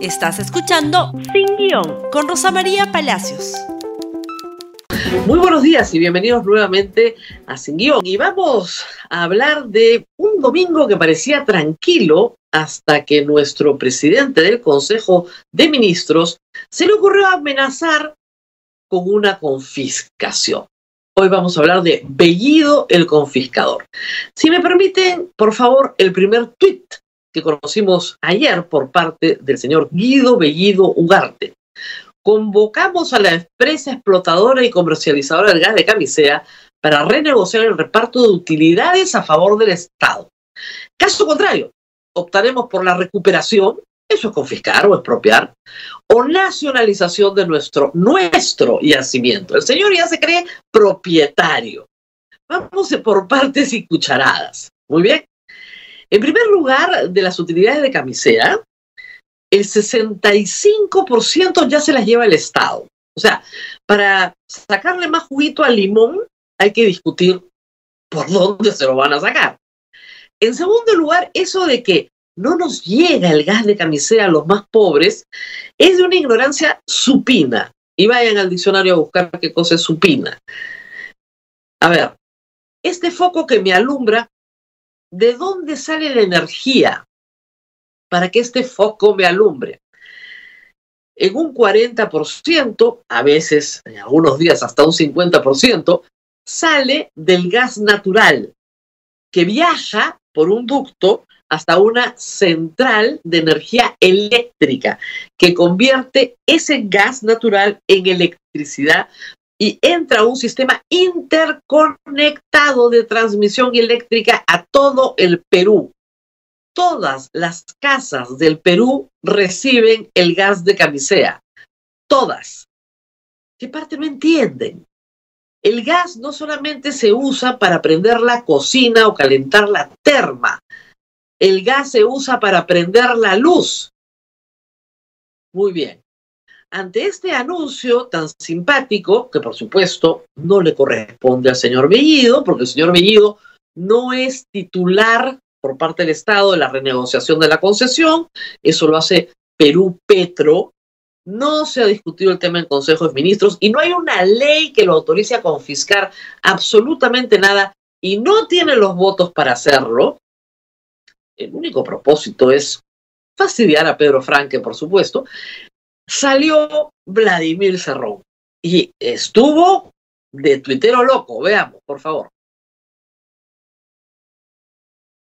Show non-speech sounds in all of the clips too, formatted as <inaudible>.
Estás escuchando Sin Guión con Rosa María Palacios. Muy buenos días y bienvenidos nuevamente a Sin Guión. Y vamos a hablar de un domingo que parecía tranquilo hasta que nuestro presidente del Consejo de Ministros se le ocurrió amenazar con una confiscación. Hoy vamos a hablar de Bellido el confiscador. Si me permiten, por favor, el primer tuit que conocimos ayer por parte del señor Guido Bellido Ugarte. Convocamos a la empresa explotadora y comercializadora del gas de camisea para renegociar el reparto de utilidades a favor del Estado. Caso contrario, optaremos por la recuperación, eso es confiscar o expropiar, o nacionalización de nuestro, nuestro yacimiento. El señor ya se cree propietario. Vamos por partes y cucharadas. Muy bien. En primer lugar, de las utilidades de camisea, el 65% ya se las lleva el Estado. O sea, para sacarle más juguito al limón, hay que discutir por dónde se lo van a sacar. En segundo lugar, eso de que no nos llega el gas de camisea a los más pobres es de una ignorancia supina. Y vayan al diccionario a buscar qué cosa es supina. A ver, este foco que me alumbra ¿de dónde sale la energía para que este foco me alumbre? En un 40%, a veces en algunos días hasta un 50%, sale del gas natural que viaja por un ducto hasta una central de energía eléctrica que convierte ese gas natural en electricidad y entra un sistema interconectado de transmisión eléctrica a todo el Perú. Todas las casas del Perú reciben el gas de camisea. Todas. ¿Qué parte no entienden? El gas no solamente se usa para prender la cocina o calentar la terma. El gas se usa para prender la luz. Muy bien. Ante este anuncio tan simpático, que por supuesto no le corresponde al señor Bellido, porque el señor Bellido no es titular por parte del Estado de la renegociación de la concesión, eso lo hace Perú Petro, no se ha discutido el tema en Consejo de Ministros y no hay una ley que lo autorice a confiscar absolutamente nada y no tiene los votos para hacerlo. El único propósito es fastidiar a Pedro Franque, por supuesto, salió Vladimir Cerrón y estuvo de tuitero loco. Veamos, por favor.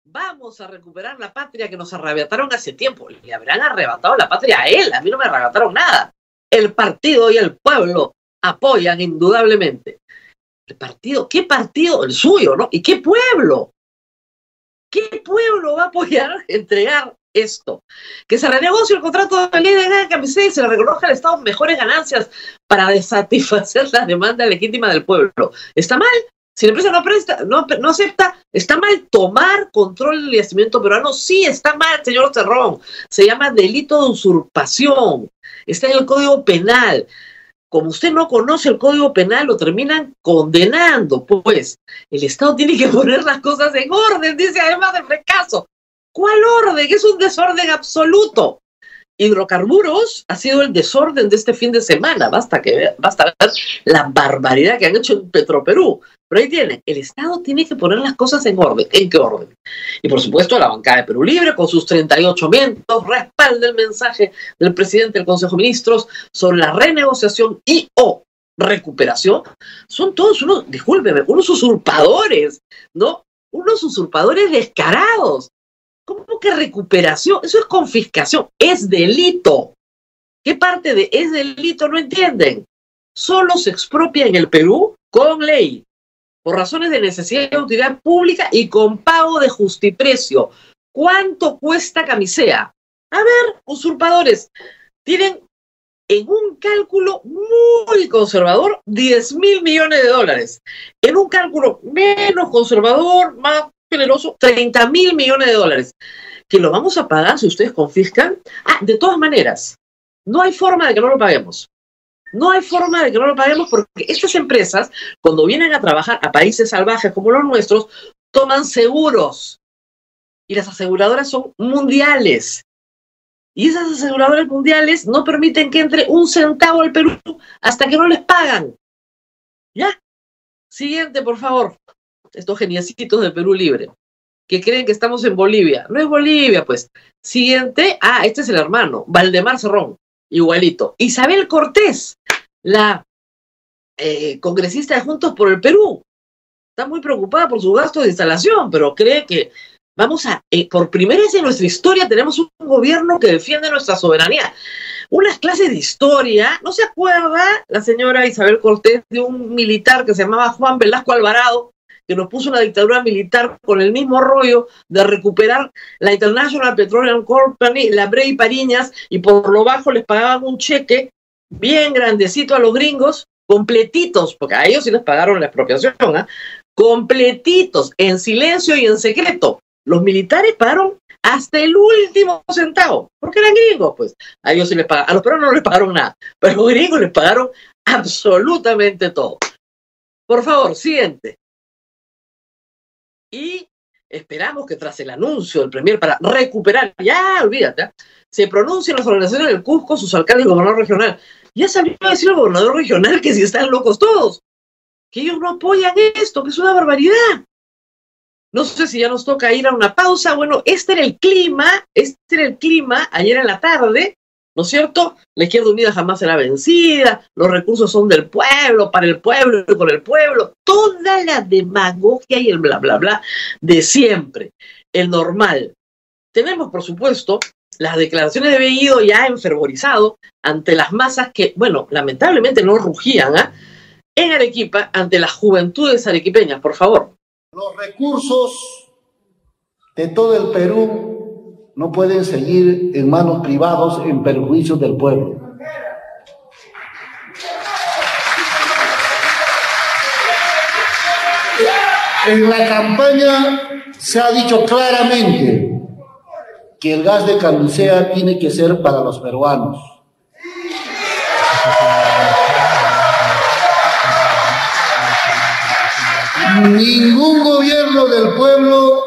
Vamos a recuperar la patria que nos arrebataron hace tiempo. Le habrán arrebatado la patria a él. A mí no me arrebataron nada. El partido y el pueblo apoyan indudablemente. El partido, ¿qué partido? El suyo, ¿no? ¿Y qué pueblo? ¿Qué pueblo va a apoyar entregar esto, que se renegocie el contrato de ley de camiseta y se le reconozca al Estado mejores ganancias para satisfacer la demanda legítima del pueblo. ¿Está mal? Si la empresa no, presta, no, no acepta, está mal tomar control del yacimiento peruano. Sí, está mal, señor Cerrón. Se llama delito de usurpación. Está en el Código Penal. Como usted no conoce el Código Penal, lo terminan condenando. Pues el Estado tiene que <laughs> poner las cosas en orden, dice además del fracaso. ¿Cuál orden? Es un desorden absoluto. Hidrocarburos ha sido el desorden de este fin de semana. Basta, que, basta ver la barbaridad que han hecho en Petroperú. Pero ahí tienen, el Estado tiene que poner las cosas en orden. ¿En qué orden? Y por supuesto, la bancada de Perú Libre, con sus 38 miembros, respalda el mensaje del presidente del Consejo de Ministros sobre la renegociación y o recuperación. Son todos unos, discúlpeme, unos usurpadores, ¿no? Unos usurpadores descarados ¿Cómo que recuperación? Eso es confiscación, es delito. ¿Qué parte de es delito no entienden? Solo se expropia en el Perú con ley, por razones de necesidad de utilidad pública y con pago de justiprecio. ¿Cuánto cuesta camisea? A ver, usurpadores, tienen en un cálculo muy conservador 10 mil millones de dólares. En un cálculo menos conservador, más generoso, 30 mil millones de dólares, que lo vamos a pagar si ustedes confiscan. Ah, de todas maneras, no hay forma de que no lo paguemos. No hay forma de que no lo paguemos porque estas empresas, cuando vienen a trabajar a países salvajes como los nuestros, toman seguros. Y las aseguradoras son mundiales. Y esas aseguradoras mundiales no permiten que entre un centavo al Perú hasta que no les pagan. ¿Ya? Siguiente, por favor. Estos geniecitos de Perú Libre, que creen que estamos en Bolivia. No es Bolivia, pues. Siguiente. Ah, este es el hermano. Valdemar Cerrón. Igualito. Isabel Cortés, la eh, congresista de Juntos por el Perú. Está muy preocupada por su gasto de instalación, pero cree que vamos a, eh, por primera vez en nuestra historia tenemos un gobierno que defiende nuestra soberanía. Unas clases de historia, ¿no se acuerda la señora Isabel Cortés de un militar que se llamaba Juan Velasco Alvarado, que nos puso una dictadura militar con el mismo rollo de recuperar la International Petroleum Company, la Brey Pariñas, y por lo bajo les pagaban un cheque bien grandecito a los gringos, completitos, porque a ellos sí les pagaron la expropiación, ¿ah? completitos, en silencio y en secreto. Los militares pagaron hasta el último centavo, porque eran gringos, pues. A ellos sí les pagaron, a los peruanos no les pagaron nada, pero a los gringos les pagaron absolutamente todo. Por favor, siguiente. Y esperamos que tras el anuncio del Premier para recuperar, ya olvídate, ¿ah? se pronuncien las organizaciones del Cusco, sus alcaldes y gobernador regional. Ya salió a decir el gobernador regional que si están locos todos, que ellos no apoyan esto, que es una barbaridad. No sé si ya nos toca ir a una pausa. Bueno, este era el clima, este era el clima ayer en la tarde, ¿no es cierto? La izquierda unida jamás será vencida, los recursos son del pueblo, para el pueblo y por el pueblo, toda la demagogia y el bla, bla, bla de siempre, el normal. Tenemos, por supuesto, las declaraciones de Bellido ya enfervorizado ante las masas que, bueno, lamentablemente no rugían, ¿ah? en Arequipa ante las juventudes arequipeñas, por favor. Los recursos de todo el Perú no pueden seguir en manos privados en perjuicio del pueblo. En la campaña se ha dicho claramente que el gas de camisea tiene que ser para los peruanos. Ningún gobierno del pueblo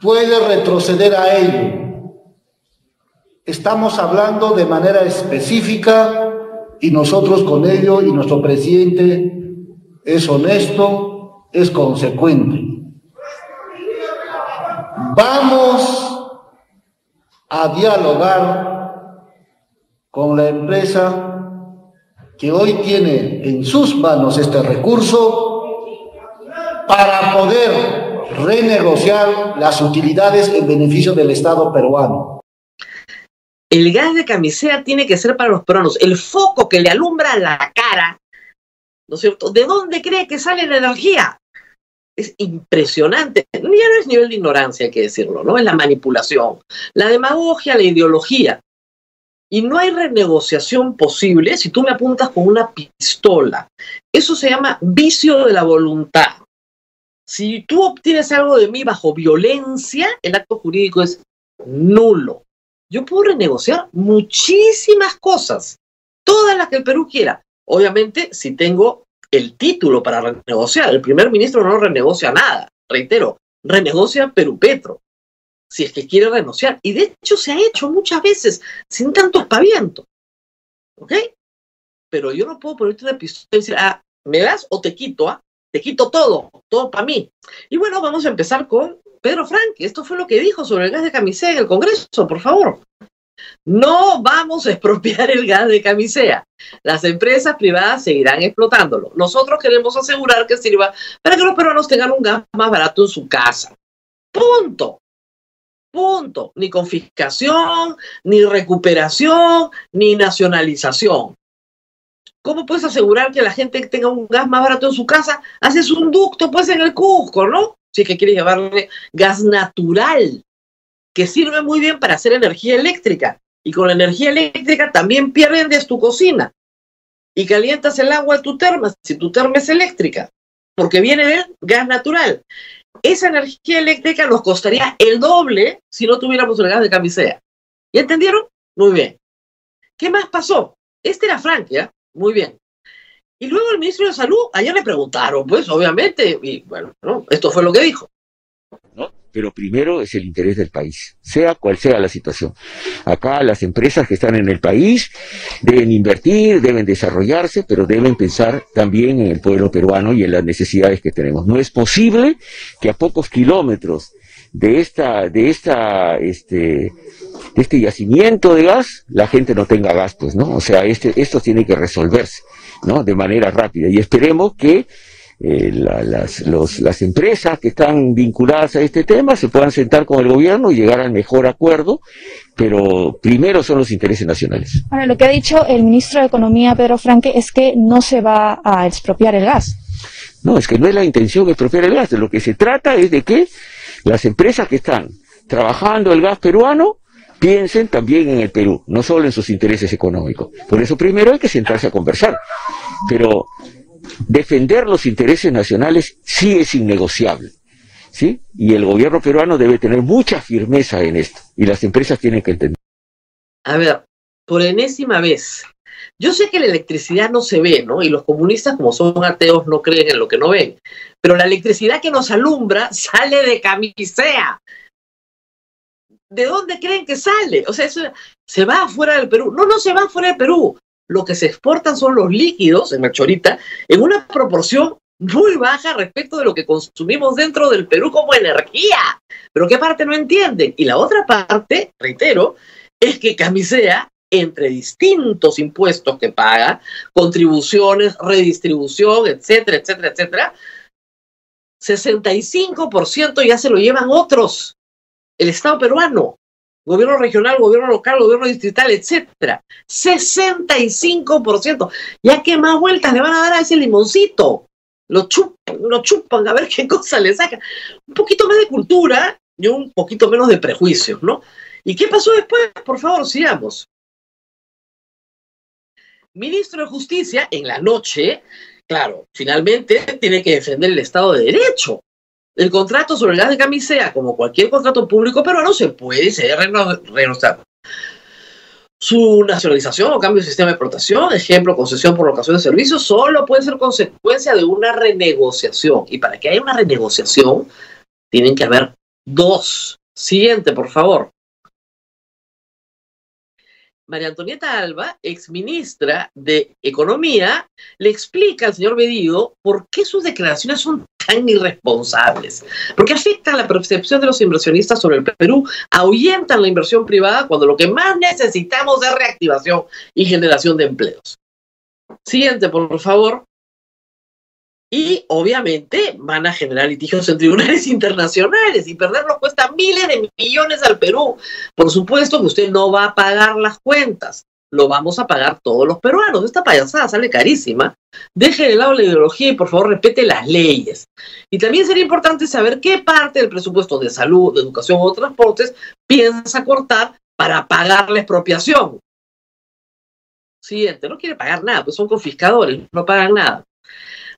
puede retroceder a ello. Estamos hablando de manera específica y nosotros con ello y nuestro presidente es honesto, es consecuente. Vamos a dialogar con la empresa que hoy tiene en sus manos este recurso para poder renegociar las utilidades en beneficio del Estado peruano. El gas de camisea tiene que ser para los peruanos. El foco que le alumbra la cara, ¿no es cierto? ¿De dónde cree que sale la energía? Es impresionante. Ya no es nivel de ignorancia, hay que decirlo, ¿no? Es la manipulación, la demagogia, la ideología. Y no hay renegociación posible si tú me apuntas con una pistola. Eso se llama vicio de la voluntad. Si tú obtienes algo de mí bajo violencia, el acto jurídico es nulo. Yo puedo renegociar muchísimas cosas, todas las que el Perú quiera. Obviamente, si tengo el título para renegociar, el primer ministro no renegocia nada, reitero, renegocia Perú Petro, si es que quiere renunciar. Y de hecho se ha hecho muchas veces sin tanto espaviento. ¿Ok? Pero yo no puedo ponerte una pistola y decir, ah, ¿me das o te quito? Ah? Te quito todo, todo para mí. Y bueno, vamos a empezar con Pedro Frank. Esto fue lo que dijo sobre el gas de camisea en el Congreso, por favor. No vamos a expropiar el gas de camisea. Las empresas privadas seguirán explotándolo. Nosotros queremos asegurar que sirva para que los peruanos tengan un gas más barato en su casa. Punto. Punto. Ni confiscación, ni recuperación, ni nacionalización. ¿Cómo puedes asegurar que la gente tenga un gas más barato en su casa? Haces un ducto, pues, en el Cusco, ¿no? Si es que quieres llevarle gas natural, que sirve muy bien para hacer energía eléctrica. Y con la energía eléctrica también pierdes tu cocina. Y calientas el agua de tu terma, si tu terma es eléctrica, porque viene del gas natural. Esa energía eléctrica nos costaría el doble si no tuviéramos el gas de camisea. ¿Ya entendieron? Muy bien. ¿Qué más pasó? Este era Frank, ¿ya? Muy bien. Y luego el ministro de Salud, ayer le preguntaron, pues obviamente, y bueno, esto fue lo que dijo. ¿no? Pero primero es el interés del país, sea cual sea la situación. Acá las empresas que están en el país deben invertir, deben desarrollarse, pero deben pensar también en el pueblo peruano y en las necesidades que tenemos. No es posible que a pocos kilómetros de esta, de esta, este, este yacimiento de gas, la gente no tenga gas, pues, ¿no? O sea, este, esto tiene que resolverse, ¿no? De manera rápida. Y esperemos que eh, las, los, las empresas que están vinculadas a este tema se puedan sentar con el gobierno y llegar al mejor acuerdo, pero primero son los intereses nacionales. Ahora, lo que ha dicho el ministro de Economía, Pedro Franque, es que no se va a expropiar el gas. No, es que no es la intención expropiar el gas, de lo que se trata es de que las empresas que están trabajando el gas peruano piensen también en el Perú, no solo en sus intereses económicos. Por eso primero hay que sentarse a conversar. Pero defender los intereses nacionales sí es innegociable. ¿sí? Y el gobierno peruano debe tener mucha firmeza en esto. Y las empresas tienen que entender. A ver, por enésima vez, yo sé que la electricidad no se ve, ¿no? Y los comunistas, como son ateos, no creen en lo que no ven. Pero la electricidad que nos alumbra <laughs> sale de camisea. ¿De dónde creen que sale? O sea, eso se va afuera del Perú. No, no se va afuera del Perú lo que se exportan son los líquidos en Machorita en una proporción muy baja respecto de lo que consumimos dentro del Perú como energía. Pero ¿qué parte no entienden? Y la otra parte, reitero, es que Camisea, entre distintos impuestos que paga, contribuciones, redistribución, etcétera, etcétera, etcétera, 65% ya se lo llevan otros, el Estado peruano gobierno regional, gobierno local, gobierno distrital, etcétera. 65%. Ya que más vueltas le van a dar a ese limoncito. Lo chupan, lo chupan, a ver qué cosa le saca. Un poquito más de cultura y un poquito menos de prejuicios, ¿no? ¿Y qué pasó después? Por favor, sigamos. Ministro de Justicia, en la noche, claro, finalmente tiene que defender el Estado de Derecho. El contrato sobre el gas de camisea, como cualquier contrato público peruano, se puede ser renunciado. Su nacionalización o cambio de sistema de explotación, ejemplo, concesión por locación de servicios, solo puede ser consecuencia de una renegociación. Y para que haya una renegociación, tienen que haber dos. Siguiente, por favor. María Antonieta Alba, exministra de Economía, le explica al señor Bedido por qué sus declaraciones son tan irresponsables, porque afectan la percepción de los inversionistas sobre el Perú, ahuyentan la inversión privada cuando lo que más necesitamos es reactivación y generación de empleos. Siguiente, por favor y obviamente van a generar litigios en tribunales <laughs> internacionales y perderlos cuesta miles de millones al Perú. Por supuesto que usted no va a pagar las cuentas, lo vamos a pagar todos los peruanos. Esta payasada sale carísima. Deje de lado la ideología y por favor respete las leyes. Y también sería importante saber qué parte del presupuesto de salud, de educación o transportes piensa cortar para pagar la expropiación. Siguiente, no quiere pagar nada, pues son confiscadores, no pagan nada.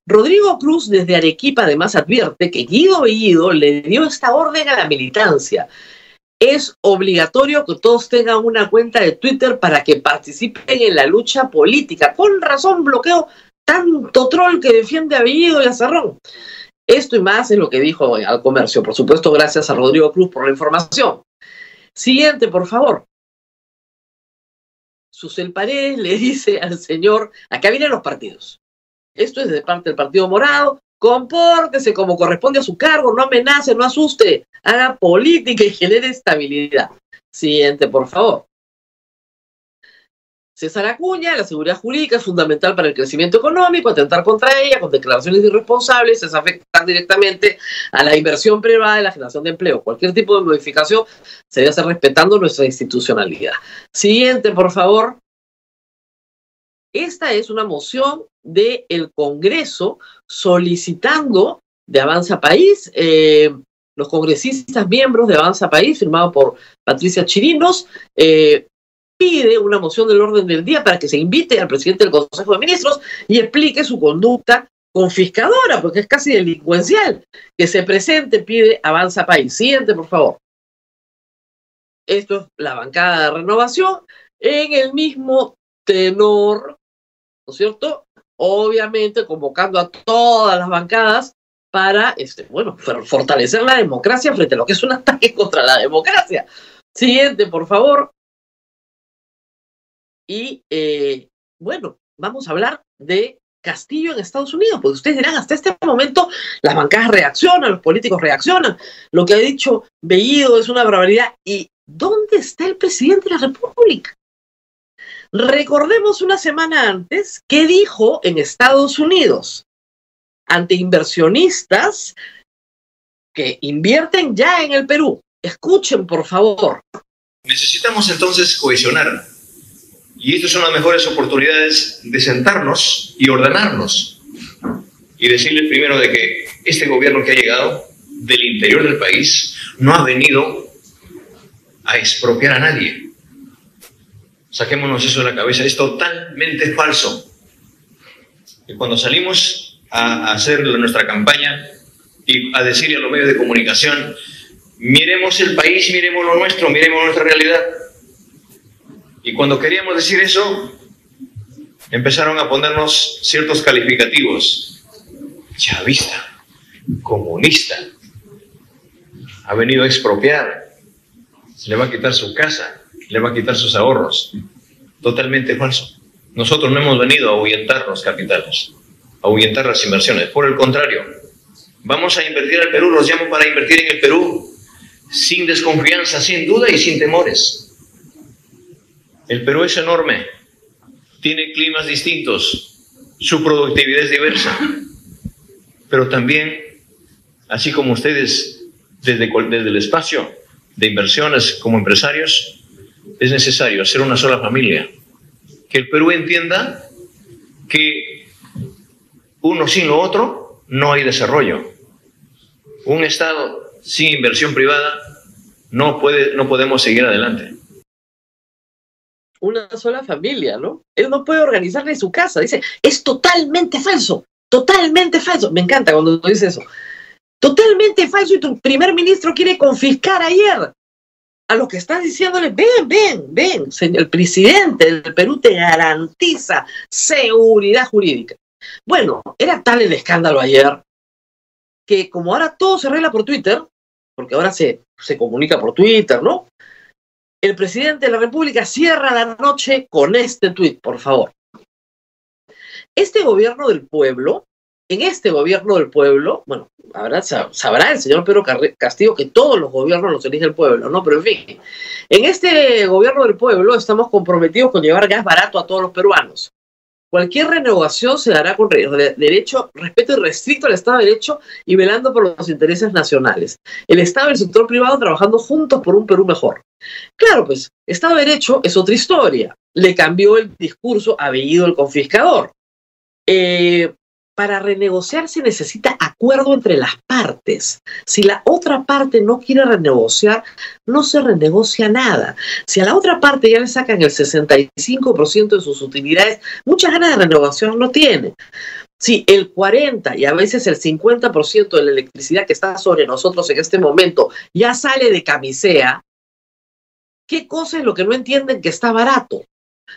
Rodrigo Cruz desde Arequipa además advierte que Guido Bellido le dio esta orden a la militancia. Es obligatorio que todos tengan una cuenta de Twitter para que participen en la lucha política. Con razón bloqueo tanto troll que defiende a Bellido y a Cerrón. Esto y más es lo que dijo al comercio. Por supuesto, gracias a Rodrigo Cruz por la información. Siguiente, por favor. Susel Paredes le dice al señor, acá vienen los partidos. Esto es de parte del Partido Morado. Compórtese como corresponde a su cargo, no amenace, no asuste, haga política y genere estabilidad. Siguiente, por favor. César Acuña, la seguridad jurídica es fundamental para el crecimiento económico, atentar contra ella con declaraciones irresponsables es afectar directamente a la inversión privada y la generación de empleo. Cualquier tipo de modificación se debe hacer respetando nuestra institucionalidad. Siguiente, por favor. Esta es una moción del Congreso solicitando de Avanza País, eh, los congresistas miembros de Avanza País, firmado por Patricia Chirinos, eh, pide una moción del orden del día para que se invite al presidente del Consejo de Ministros y explique su conducta confiscadora, porque es casi delincuencial. Que se presente, pide Avanza País. Siguiente, por favor. Esto es la bancada de renovación en el mismo tenor, ¿no es cierto? obviamente convocando a todas las bancadas para, este, bueno, fortalecer la democracia frente a lo que es un ataque <laughs> contra la democracia. Siguiente, por favor. Y eh, bueno, vamos a hablar de Castillo en Estados Unidos, porque ustedes dirán, hasta este momento las bancadas reaccionan, los políticos reaccionan, lo que ha dicho Bellido es una barbaridad. ¿Y dónde está el presidente de la República? Recordemos una semana antes qué dijo en Estados Unidos ante inversionistas que invierten ya en el Perú. Escuchen, por favor. Necesitamos entonces cohesionar y estas son las mejores oportunidades de sentarnos y ordenarnos. Y decirles primero de que este gobierno que ha llegado del interior del país no ha venido a expropiar a nadie. Saquémonos eso de la cabeza, es totalmente falso. Y cuando salimos a hacer nuestra campaña y a decirle a los medios de comunicación, miremos el país, miremos lo nuestro, miremos nuestra realidad, y cuando queríamos decir eso, empezaron a ponernos ciertos calificativos. Chavista, comunista, ha venido a expropiar, le va a quitar su casa, le va a quitar sus ahorros. Totalmente falso. Nosotros no hemos venido a ahuyentar los capitales, a ahuyentar las inversiones. Por el contrario, vamos a invertir al Perú, los llamo para invertir en el Perú, sin desconfianza, sin duda y sin temores. El Perú es enorme, tiene climas distintos, su productividad es diversa, pero también, así como ustedes desde, desde el espacio de inversiones como empresarios, es necesario hacer una sola familia, que el Perú entienda que uno sin lo otro no hay desarrollo. Un Estado sin inversión privada no, puede, no podemos seguir adelante una sola familia, ¿no? Él no puede organizarle su casa. Dice, es totalmente falso, totalmente falso. Me encanta cuando dice eso. Totalmente falso y tu primer ministro quiere confiscar ayer a los que estás diciéndole, ven, ven, ven, señor, presidente del Perú te garantiza seguridad jurídica. Bueno, era tal el escándalo ayer que como ahora todo se arregla por Twitter, porque ahora se, se comunica por Twitter, ¿no? el presidente de la República cierra la noche con este tuit, por favor. Este gobierno del pueblo, en este gobierno del pueblo, bueno, sabrá el señor Pedro Castillo que todos los gobiernos los elige el pueblo, ¿no? Pero en fin, en este gobierno del pueblo estamos comprometidos con llevar gas barato a todos los peruanos. Cualquier renovación se dará con derecho, respeto y restricto al Estado de Derecho y velando por los intereses nacionales. El Estado y el sector privado trabajando juntos por un Perú mejor. Claro, pues, Estado de Derecho es otra historia. Le cambió el discurso a Bellido el confiscador. Eh, para renegociar se necesita acuerdo entre las partes. Si la otra parte no quiere renegociar, no se renegocia nada. Si a la otra parte ya le sacan el 65% de sus utilidades, muchas ganas de renegociar no tiene. Si el 40 y a veces el 50% de la electricidad que está sobre nosotros en este momento ya sale de camisea, ¿qué cosa es lo que no entienden que está barato?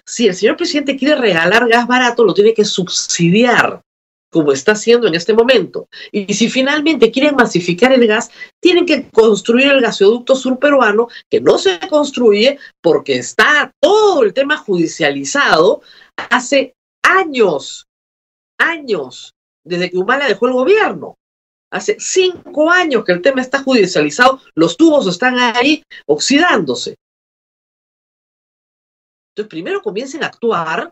Si el señor presidente quiere regalar gas barato, lo tiene que subsidiar como está haciendo en este momento. Y si finalmente quieren masificar el gas, tienen que construir el gasoducto surperuano, que no se construye porque está todo el tema judicializado hace años, años, desde que Humala dejó el gobierno. Hace cinco años que el tema está judicializado, los tubos están ahí oxidándose. Entonces, primero comiencen a actuar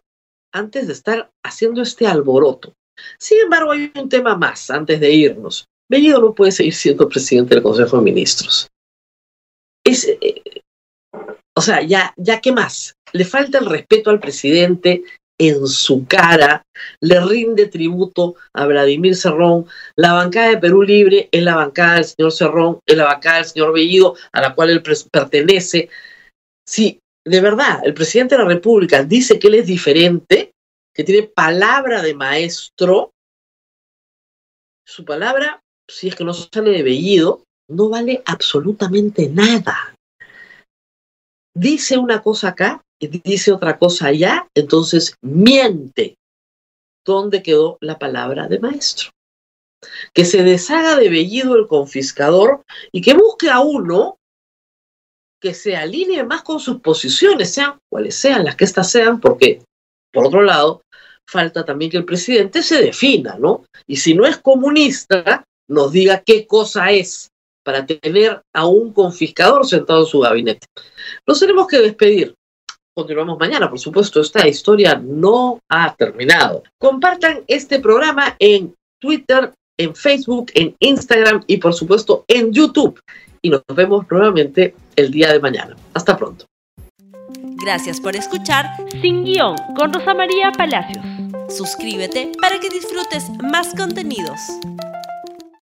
antes de estar haciendo este alboroto. Sin embargo, hay un tema más antes de irnos. Bellido no puede seguir siendo presidente del Consejo de Ministros. Eh, o sea, ya, ya qué más. Le falta el respeto al presidente en su cara, le rinde tributo a Vladimir Cerrón. La bancada de Perú Libre es la bancada del señor Cerrón, es la bancada del señor Bellido, a la cual él pertenece. Si de verdad el presidente de la República dice que él es diferente, que tiene palabra de maestro, su palabra, si es que no sale de Bellido, no vale absolutamente nada. Dice una cosa acá y dice otra cosa allá, entonces miente. ¿Dónde quedó la palabra de maestro? que se deshaga de Bellido el confiscador y que busque a uno que se alinee más con sus posiciones, sean cuales sean las que éstas sean, porque, por otro lado, falta también que el presidente se defina, ¿no? Y si no es comunista, nos diga qué cosa es para tener a un confiscador sentado en su gabinete. Nos tenemos que despedir. Continuamos mañana, por supuesto, esta historia no ha terminado. Compartan este programa en Twitter, en Facebook, en Instagram y por supuesto en YouTube. Y nos vemos nuevamente el día de mañana. Hasta pronto. Gracias por escuchar Sin Guión con Rosa María Palacios. Suscríbete para que disfrutes más contenidos.